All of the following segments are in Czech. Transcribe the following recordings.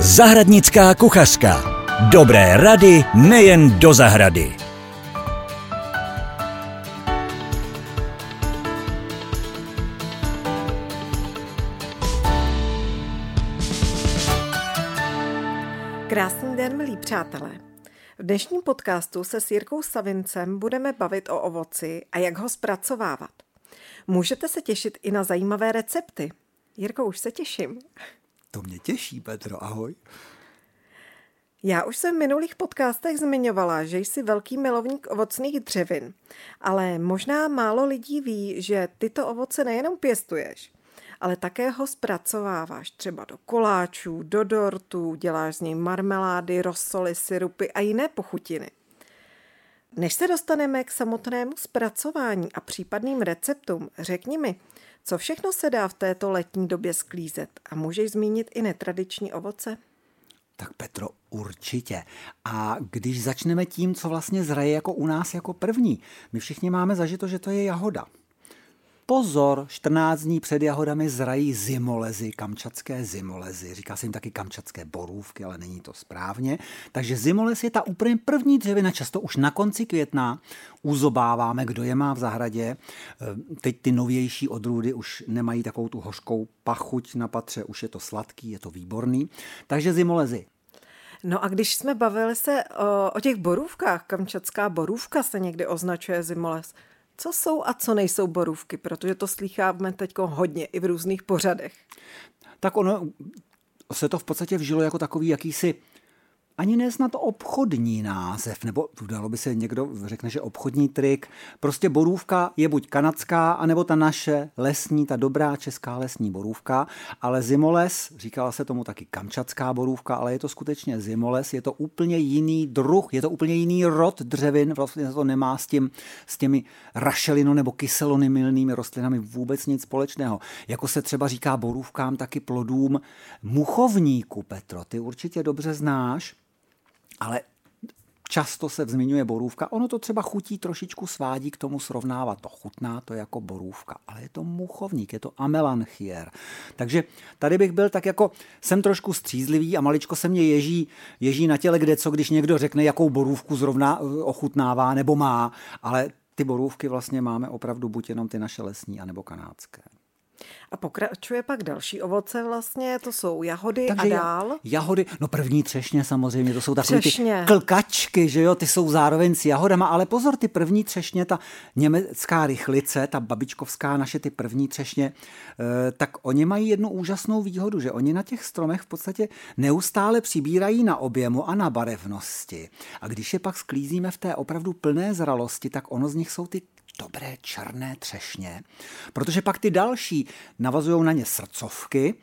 Zahradnická kuchařka. Dobré rady nejen do zahrady. Krásný den, milí přátelé. V dnešním podcastu se s Jirkou Savincem budeme bavit o ovoci a jak ho zpracovávat. Můžete se těšit i na zajímavé recepty. Jirko, už se těším. To mě těší, Petro, ahoj. Já už jsem v minulých podcastech zmiňovala, že jsi velký milovník ovocných dřevin, ale možná málo lidí ví, že tyto ovoce nejenom pěstuješ, ale také ho zpracováváš třeba do koláčů, do dortů, děláš z něj marmelády, rosoly, syrupy a jiné pochutiny. Než se dostaneme k samotnému zpracování a případným receptům, řekni mi, co všechno se dá v této letní době sklízet a můžeš zmínit i netradiční ovoce? Tak Petro, určitě. A když začneme tím, co vlastně zraje jako u nás jako první, my všichni máme zažito, že to je jahoda. Pozor, 14 dní před jahodami zrají zimolezy, kamčatské zimolezy. Říká se jim taky kamčatské borůvky, ale není to správně. Takže zimolez je ta úplně první dřevina, často už na konci května uzobáváme, kdo je má v zahradě. Eh, teď ty novější odrůdy už nemají takovou tu hořkou pachuť na patře, už je to sladký, je to výborný. Takže zimolezy. No a když jsme bavili se o, o těch borůvkách, kamčatská borůvka se někdy označuje zimolez. Co jsou a co nejsou borůvky, protože to slýcháme teď hodně i v různých pořadech. Tak ono se to v podstatě vžilo jako takový jakýsi ani ne snad obchodní název, nebo dalo by se někdo řekne, že obchodní trik. Prostě borůvka je buď kanadská, anebo ta naše lesní, ta dobrá česká lesní borůvka, ale zimoles, říkala se tomu taky kamčatská borůvka, ale je to skutečně zimoles, je to úplně jiný druh, je to úplně jiný rod dřevin, vlastně to nemá s, tím, s těmi rašelino nebo kyselonymilnými rostlinami vůbec nic společného. Jako se třeba říká borůvkám taky plodům muchovníku, Petro, ty určitě dobře znáš, ale často se zmiňuje borůvka. Ono to třeba chutí trošičku svádí k tomu srovnávat. To chutná to jako borůvka, ale je to muchovník, je to amelanchier. Takže tady bych byl tak jako, jsem trošku střízlivý a maličko se mě ježí, ježí na těle kde co, když někdo řekne, jakou borůvku zrovna eh, ochutnává nebo má, ale ty borůvky vlastně máme opravdu buď jenom ty naše lesní, anebo kanádské. A pokračuje pak další ovoce vlastně, to jsou jahody Takže a dál. Jahody, no první třešně samozřejmě, to jsou takové ty klkačky, že jo, ty jsou zároveň s jahodama, ale pozor, ty první třešně, ta německá rychlice, ta babičkovská naše ty první třešně, eh, tak oni mají jednu úžasnou výhodu, že oni na těch stromech v podstatě neustále přibírají na objemu a na barevnosti. A když je pak sklízíme v té opravdu plné zralosti, tak ono z nich jsou ty dobré černé třešně, protože pak ty další navazují na ně srdcovky,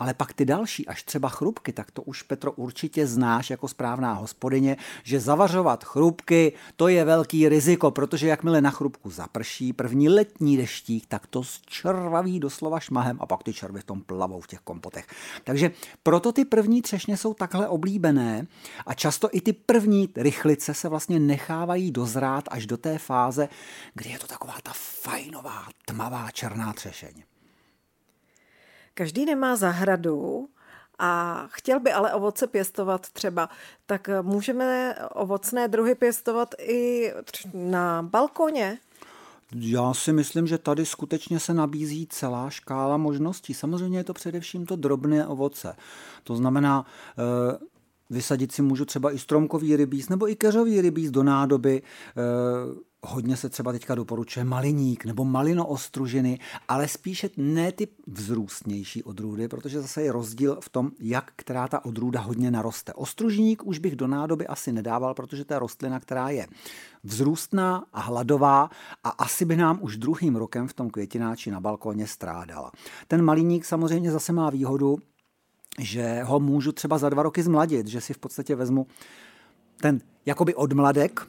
ale pak ty další, až třeba chrupky, tak to už Petro určitě znáš jako správná hospodyně, že zavařovat chrupky, to je velký riziko, protože jakmile na chrupku zaprší první letní deštík, tak to zčervaví doslova šmahem a pak ty červy v tom plavou v těch kompotech. Takže proto ty první třešně jsou takhle oblíbené a často i ty první rychlice se vlastně nechávají dozrát až do té fáze, kdy je to taková ta fajnová, tmavá černá třešeň. Každý nemá zahradu a chtěl by ale ovoce pěstovat třeba, tak můžeme ovocné druhy pěstovat i na balkoně? Já si myslím, že tady skutečně se nabízí celá škála možností. Samozřejmě je to především to drobné ovoce. To znamená, eh, vysadit si můžu třeba i stromkový rybíz nebo i keřový rybíz do nádoby. Hodně se třeba teďka doporučuje maliník nebo malino ostružiny, ale spíše ne ty vzrůstnější odrůdy, protože zase je rozdíl v tom, jak která ta odrůda hodně naroste. Ostružník už bych do nádoby asi nedával, protože to je rostlina, která je vzrůstná a hladová a asi by nám už druhým rokem v tom květináči na balkoně strádala. Ten maliník samozřejmě zase má výhodu, že ho můžu třeba za dva roky zmladit, že si v podstatě vezmu ten jakoby odmladek,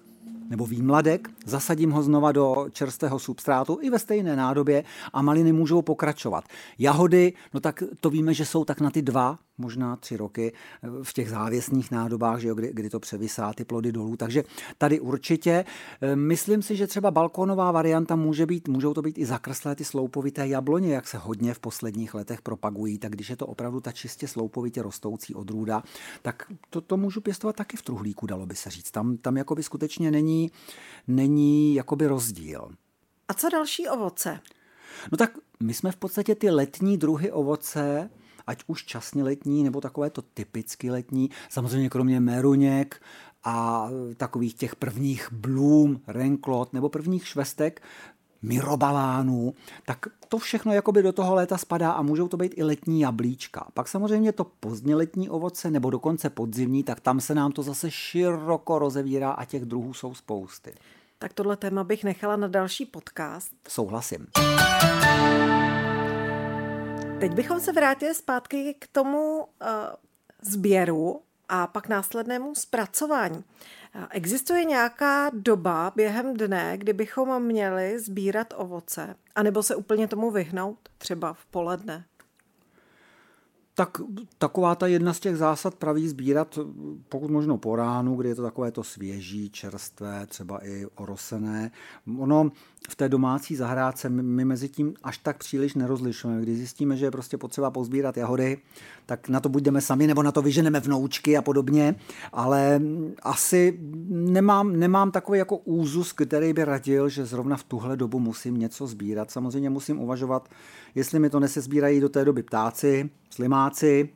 nebo výmladek, zasadím ho znova do čerstvého substrátu i ve stejné nádobě a maliny můžou pokračovat. Jahody, no tak to víme, že jsou tak na ty dva, možná tři roky v těch závěsných nádobách, že jo, kdy, kdy to převisá ty plody dolů. Takže tady určitě. Eh, myslím si, že třeba balkónová varianta může být, můžou to být i zakrslé ty sloupovité jabloně, jak se hodně v posledních letech propagují, tak když je to opravdu ta čistě sloupovitě rostoucí odrůda, tak to, to můžu pěstovat taky v truhlíku, dalo by se říct. Tam, tam jakoby skutečně není, není jakoby rozdíl. A co další ovoce? No tak my jsme v podstatě ty letní druhy ovoce, ať už časně letní, nebo takové to typicky letní, samozřejmě kromě meruněk a takových těch prvních blům, renklot nebo prvních švestek, mirobalánů, tak to všechno jakoby do toho léta spadá a můžou to být i letní jablíčka. Pak samozřejmě to pozdně letní ovoce nebo dokonce podzimní, tak tam se nám to zase široko rozevírá a těch druhů jsou spousty. Tak tohle téma bych nechala na další podcast. Souhlasím. Teď bychom se vrátili zpátky k tomu uh, sběru a pak následnému zpracování. Existuje nějaká doba během dne, kdy bychom měli sbírat ovoce, anebo se úplně tomu vyhnout, třeba v poledne? Tak taková ta jedna z těch zásad praví sbírat pokud možno po ránu, kdy je to takové to svěží, čerstvé, třeba i orosené. Ono v té domácí zahrádce my mezi tím až tak příliš nerozlišujeme. Když zjistíme, že je prostě potřeba pozbírat jahody, tak na to buď jdeme sami, nebo na to vyženeme vnoučky a podobně. Ale asi nemám, nemám takový jako úzus, který by radil, že zrovna v tuhle dobu musím něco sbírat. Samozřejmě musím uvažovat, jestli mi to nesezbírají do té doby ptáci, slimáci,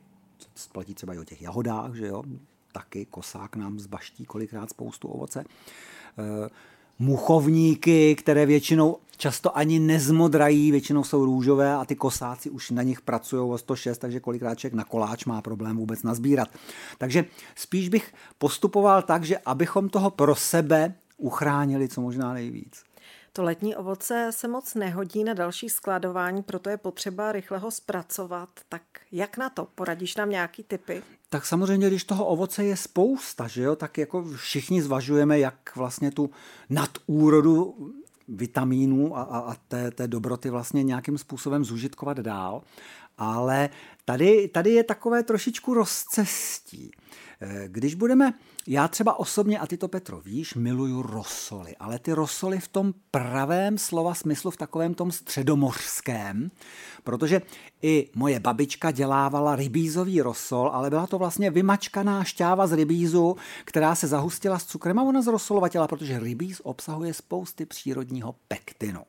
platí třeba i o těch jahodách, že jo, taky kosák nám zbaští kolikrát spoustu ovoce. E, muchovníky, které většinou často ani nezmodrají, většinou jsou růžové a ty kosáci už na nich pracují o 106, takže kolikrát člověk na koláč má problém vůbec nazbírat. Takže spíš bych postupoval tak, že abychom toho pro sebe uchránili co možná nejvíc. To letní ovoce se moc nehodí na další skladování, proto je potřeba rychle ho zpracovat. Tak jak na to? Poradíš nám nějaký typy? Tak samozřejmě, když toho ovoce je spousta, že jo, tak jako všichni zvažujeme, jak vlastně tu nadúrodu vitamínů a, a, a té, té dobroty vlastně nějakým způsobem zužitkovat dál. Ale tady, tady je takové trošičku rozcestí. Eh, když budeme, já třeba osobně, a ty to Petro víš, miluju rosoly, ale ty rosoly v tom pravém slova smyslu, v takovém tom středomořském, protože i moje babička dělávala rybízový rosol, ale byla to vlastně vymačkaná šťáva z rybízu, která se zahustila s cukrem a ona zrosolovatila, protože rybíz obsahuje spousty přírodního pektinu.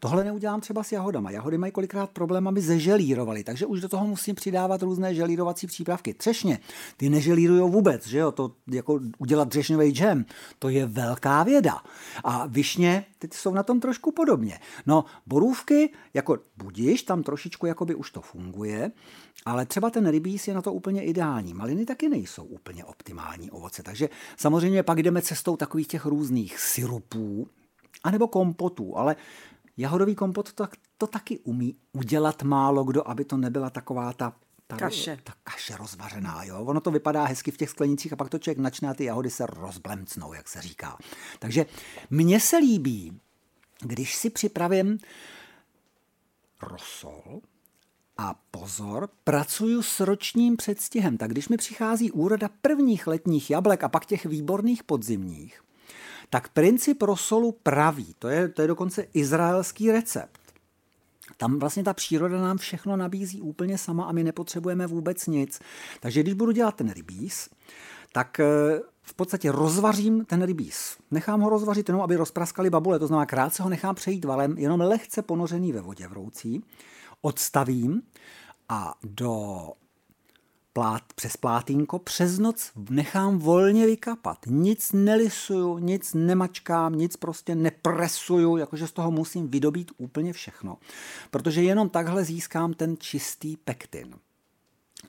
Tohle neudělám třeba s jahodama. Jahody mají kolikrát problém, aby zeželírovaly, takže už do toho musím přidávat různé želírovací přípravky. Třešně, ty neželírují vůbec, že jo, to jako udělat třešňový džem, to je velká věda. A višně, ty jsou na tom trošku podobně. No, borůvky, jako budíš, tam trošičku jakoby už to funguje, ale třeba ten rybíz je na to úplně ideální. Maliny taky nejsou úplně optimální ovoce, takže samozřejmě pak jdeme cestou takových těch různých syrupů, anebo kompotů, ale Jahodový kompot to, to taky umí udělat málo kdo, aby to nebyla taková ta ta, kaše. ta kaše rozvařená. Jo? Ono to vypadá hezky v těch sklenicích a pak to člověk načne a ty jahody se rozblemcnou, jak se říká. Takže mně se líbí, když si připravím rosol, a pozor, pracuju s ročním předstihem, tak když mi přichází úroda prvních letních jablek a pak těch výborných podzimních, tak princip rosolu praví, to je, to je dokonce izraelský recept. Tam vlastně ta příroda nám všechno nabízí úplně sama a my nepotřebujeme vůbec nic. Takže když budu dělat ten rybíz, tak eh, v podstatě rozvařím ten rybíz. Nechám ho rozvařit jenom, aby rozpraskali babule, to znamená krátce ho nechám přejít valem, jenom lehce ponořený ve vodě vroucí, odstavím a do plát, přes plátínko přes noc nechám volně vykapat. Nic nelisuju, nic nemačkám, nic prostě nepresuju, jakože z toho musím vydobít úplně všechno. Protože jenom takhle získám ten čistý pektin.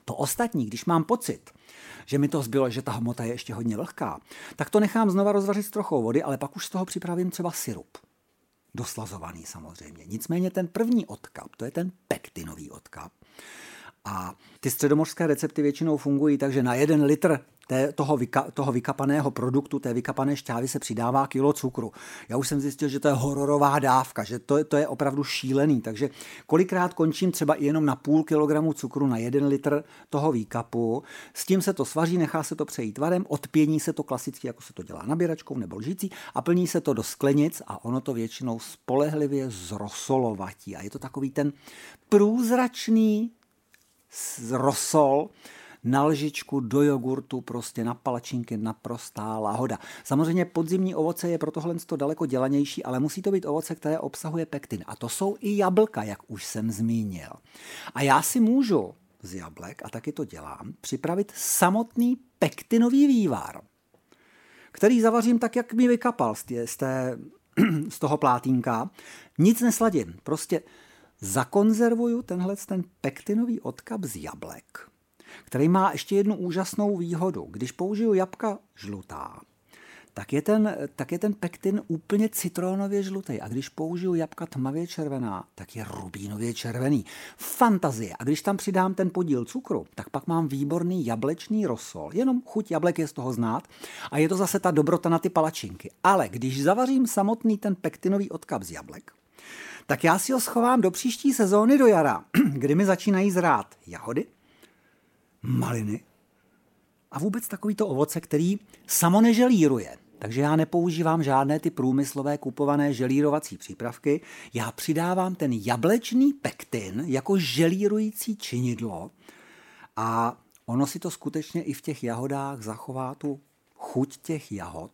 To ostatní, když mám pocit, že mi to zbylo, že ta hmota je ještě hodně vlhká, tak to nechám znova rozvařit s trochou vody, ale pak už z toho připravím třeba syrup. Doslazovaný samozřejmě. Nicméně ten první odkap, to je ten pektinový odkap, a ty středomořské recepty většinou fungují tak, že na jeden litr té, toho, vyka, toho vykapaného produktu, té vykapané šťávy se přidává kilo cukru. Já už jsem zjistil, že to je hororová dávka, že to, to je opravdu šílený. Takže kolikrát končím třeba i jenom na půl kilogramu cukru na jeden litr toho výkapu. S tím se to svaří, nechá se to přejít varem, odpění se to klasicky, jako se to dělá nabíračkou nebo lžící a plní se to do sklenic a ono to většinou spolehlivě zrosolovatí. A je to takový ten průzračný rosol, na lžičku, do jogurtu, prostě na palačinky, naprostá láhoda. Samozřejmě podzimní ovoce je pro tohle daleko dělanější, ale musí to být ovoce, které obsahuje pektin. A to jsou i jablka, jak už jsem zmínil. A já si můžu z jablek, a taky to dělám, připravit samotný pektinový vývar, který zavařím tak, jak mi vykapal z, té, z, té, z toho plátínka. Nic nesladím, prostě zakonzervuju tenhle ten pektinový odkap z jablek který má ještě jednu úžasnou výhodu. Když použiju jabka žlutá, tak je, ten, tak je ten pektin úplně citronově žlutý. A když použiju jabka tmavě červená, tak je rubínově červený. Fantazie. A když tam přidám ten podíl cukru, tak pak mám výborný jablečný rosol. Jenom chuť jablek je z toho znát. A je to zase ta dobrota na ty palačinky. Ale když zavařím samotný ten pektinový odkap z jablek, tak já si ho schovám do příští sezóny do jara, kdy mi začínají zrát jahody, maliny a vůbec takovýto ovoce, který samo neželíruje. Takže já nepoužívám žádné ty průmyslové kupované želírovací přípravky. Já přidávám ten jablečný pektin jako želírující činidlo a ono si to skutečně i v těch jahodách zachová tu chuť těch jahod.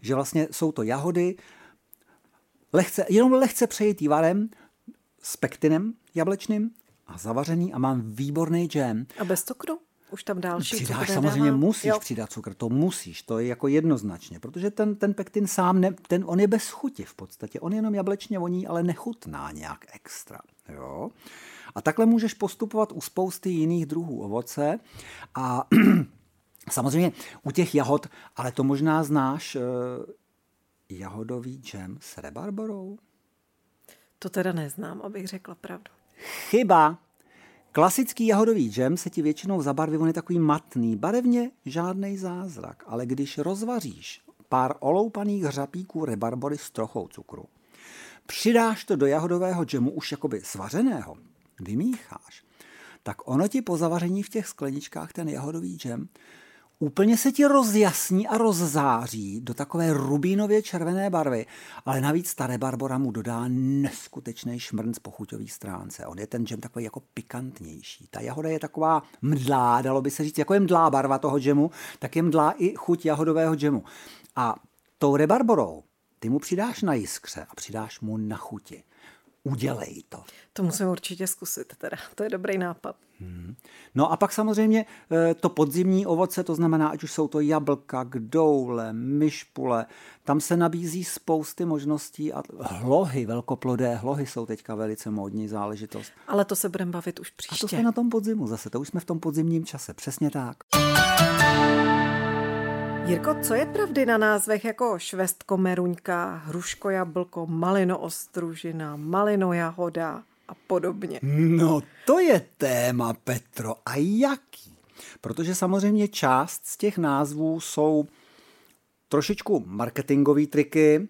Že vlastně jsou to jahody, lehce, jenom lehce přejít varem s pektinem jablečným a zavařený a mám výborný džem. A bez cukru? Už tam další Přidáš, cukr samozřejmě musíš jo. přidat cukr, to musíš, to je jako jednoznačně, protože ten, ten pektin sám, ne, ten, on je bez chuti v podstatě, on jenom jablečně voní, ale nechutná nějak extra. Jo? A takhle můžeš postupovat u spousty jiných druhů ovoce a samozřejmě u těch jahod, ale to možná znáš, eh, jahodový džem s rebarborou? To teda neznám, abych řekla pravdu. Chyba. Klasický jahodový džem se ti většinou zabarví, on je takový matný, barevně žádný zázrak, ale když rozvaříš pár oloupaných hřapíků rebarbory s trochou cukru, přidáš to do jahodového džemu už jakoby svařeného, vymícháš, tak ono ti po zavaření v těch skleničkách ten jahodový džem úplně se ti rozjasní a rozzáří do takové rubínově červené barvy, ale navíc staré Barbora mu dodá neskutečný šmrnc po chuťový stránce. On je ten džem takový jako pikantnější. Ta jahoda je taková mdlá, dalo by se říct, jako je mdlá barva toho džemu, tak je mdlá i chuť jahodového džemu. A tou rebarborou ty mu přidáš na jiskře a přidáš mu na chuti udělej to. To musím určitě zkusit, teda. To je dobrý nápad. Hmm. No a pak samozřejmě eh, to podzimní ovoce, to znamená, ať už jsou to jablka, kdoule, myšpule, tam se nabízí spousty možností a hlohy, velkoplodé hlohy jsou teďka velice módní záležitost. Ale to se budeme bavit už příště. A to jsme na tom podzimu zase, to už jsme v tom podzimním čase, přesně tak. Jirko, co je pravdy na názvech jako švestko meruňka, hruško jablko, malino ostružina, malino jahoda a podobně? No to je téma, Petro. A jaký? Protože samozřejmě část z těch názvů jsou trošičku marketingové triky,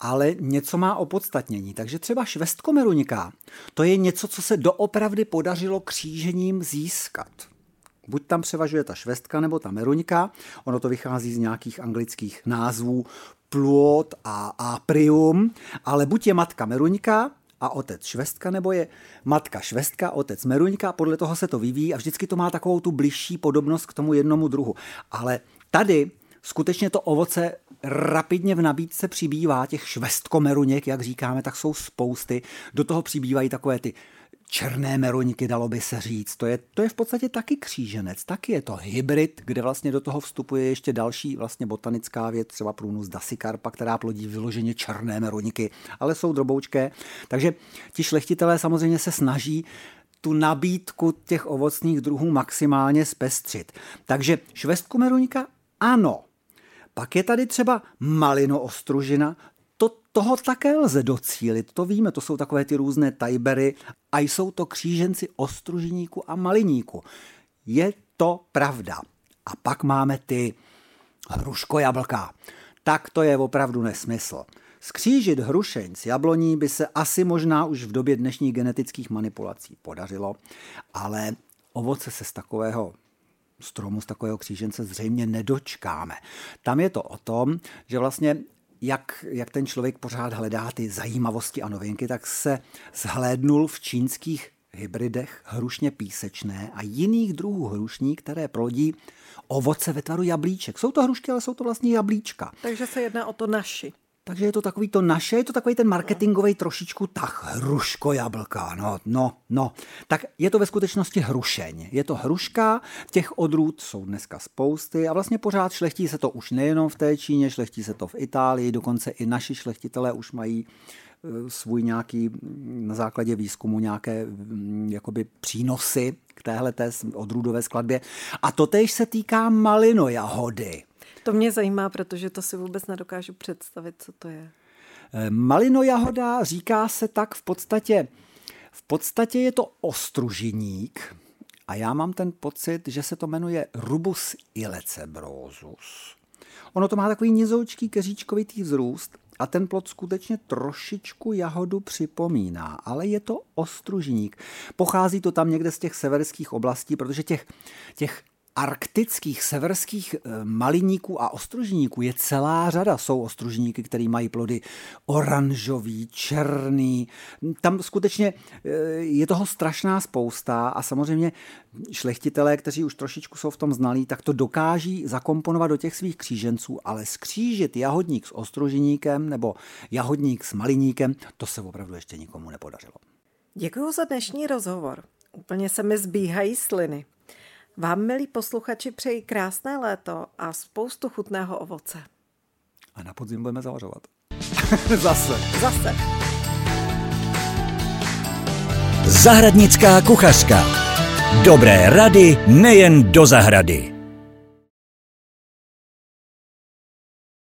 ale něco má opodstatnění. Takže třeba švestko meruňka, to je něco, co se doopravdy podařilo křížením získat. Buď tam převažuje ta švestka nebo ta meruňka, ono to vychází z nějakých anglických názvů pluot a aprium, ale buď je matka meruňka, a otec švestka, nebo je matka švestka, otec meruňka, podle toho se to vyvíjí a vždycky to má takovou tu bližší podobnost k tomu jednomu druhu. Ale tady skutečně to ovoce rapidně v nabídce přibývá, těch švestkomeruněk, jak říkáme, tak jsou spousty. Do toho přibývají takové ty černé meroňky, dalo by se říct. To je, to je v podstatě taky kříženec, taky je to hybrid, kde vlastně do toho vstupuje ještě další vlastně botanická věc, třeba průnus dasikarpa, která plodí vyloženě černé meroňky, ale jsou droboučké. Takže ti šlechtitelé samozřejmě se snaží tu nabídku těch ovocných druhů maximálně zpestřit. Takže švestku meroňka ano, pak je tady třeba malino ostružina, toho také lze docílit, to víme, to jsou takové ty různé tajbery a jsou to kříženci ostružníku a maliníku. Je to pravda. A pak máme ty hruško jablka. Tak to je opravdu nesmysl. Skřížit hrušeň s jabloní by se asi možná už v době dnešních genetických manipulací podařilo, ale ovoce se z takového stromu, z takového křížence zřejmě nedočkáme. Tam je to o tom, že vlastně jak, jak ten člověk pořád hledá ty zajímavosti a novinky, tak se zhlédnul v čínských hybridech hrušně písečné a jiných druhů hrušní, které plodí ovoce ve tvaru jablíček. Jsou to hrušky, ale jsou to vlastně jablíčka. Takže se jedná o to naši. Takže je to takový to naše, je to takový ten marketingový trošičku tak hruško jablka, no, no, no. Tak je to ve skutečnosti hrušeň. Je to hruška, těch odrůd jsou dneska spousty a vlastně pořád šlechtí se to už nejenom v té Číně, šlechtí se to v Itálii, dokonce i naši šlechtitelé už mají e, svůj nějaký na základě výzkumu nějaké jakoby přínosy k téhle odrůdové skladbě. A to tež se týká malino jahody. To mě zajímá, protože to si vůbec nedokážu představit, co to je. Eh, malino jahoda říká se tak v podstatě, v podstatě je to ostružiník a já mám ten pocit, že se to jmenuje Rubus ilecebrosus. Ono to má takový nizoučký keříčkovitý vzrůst a ten plod skutečně trošičku jahodu připomíná, ale je to ostružník. Pochází to tam někde z těch severských oblastí, protože těch, těch arktických severských eh, maliníků a ostružníků je celá řada. Jsou ostružníky, které mají plody oranžový, černý. Tam skutečně eh, je toho strašná spousta a samozřejmě šlechtitelé, kteří už trošičku jsou v tom znalí, tak to dokáží zakomponovat do těch svých kříženců, ale skřížit jahodník s ostružníkem nebo jahodník s maliníkem, to se opravdu ještě nikomu nepodařilo. Děkuji za dnešní rozhovor. Úplně se mi zbíhají sliny. Vám, milí posluchači, přeji krásné léto a spoustu chutného ovoce. A na podzim budeme zavařovat. Zase. Zase. Zahradnická kuchařka. Dobré rady nejen do zahrady.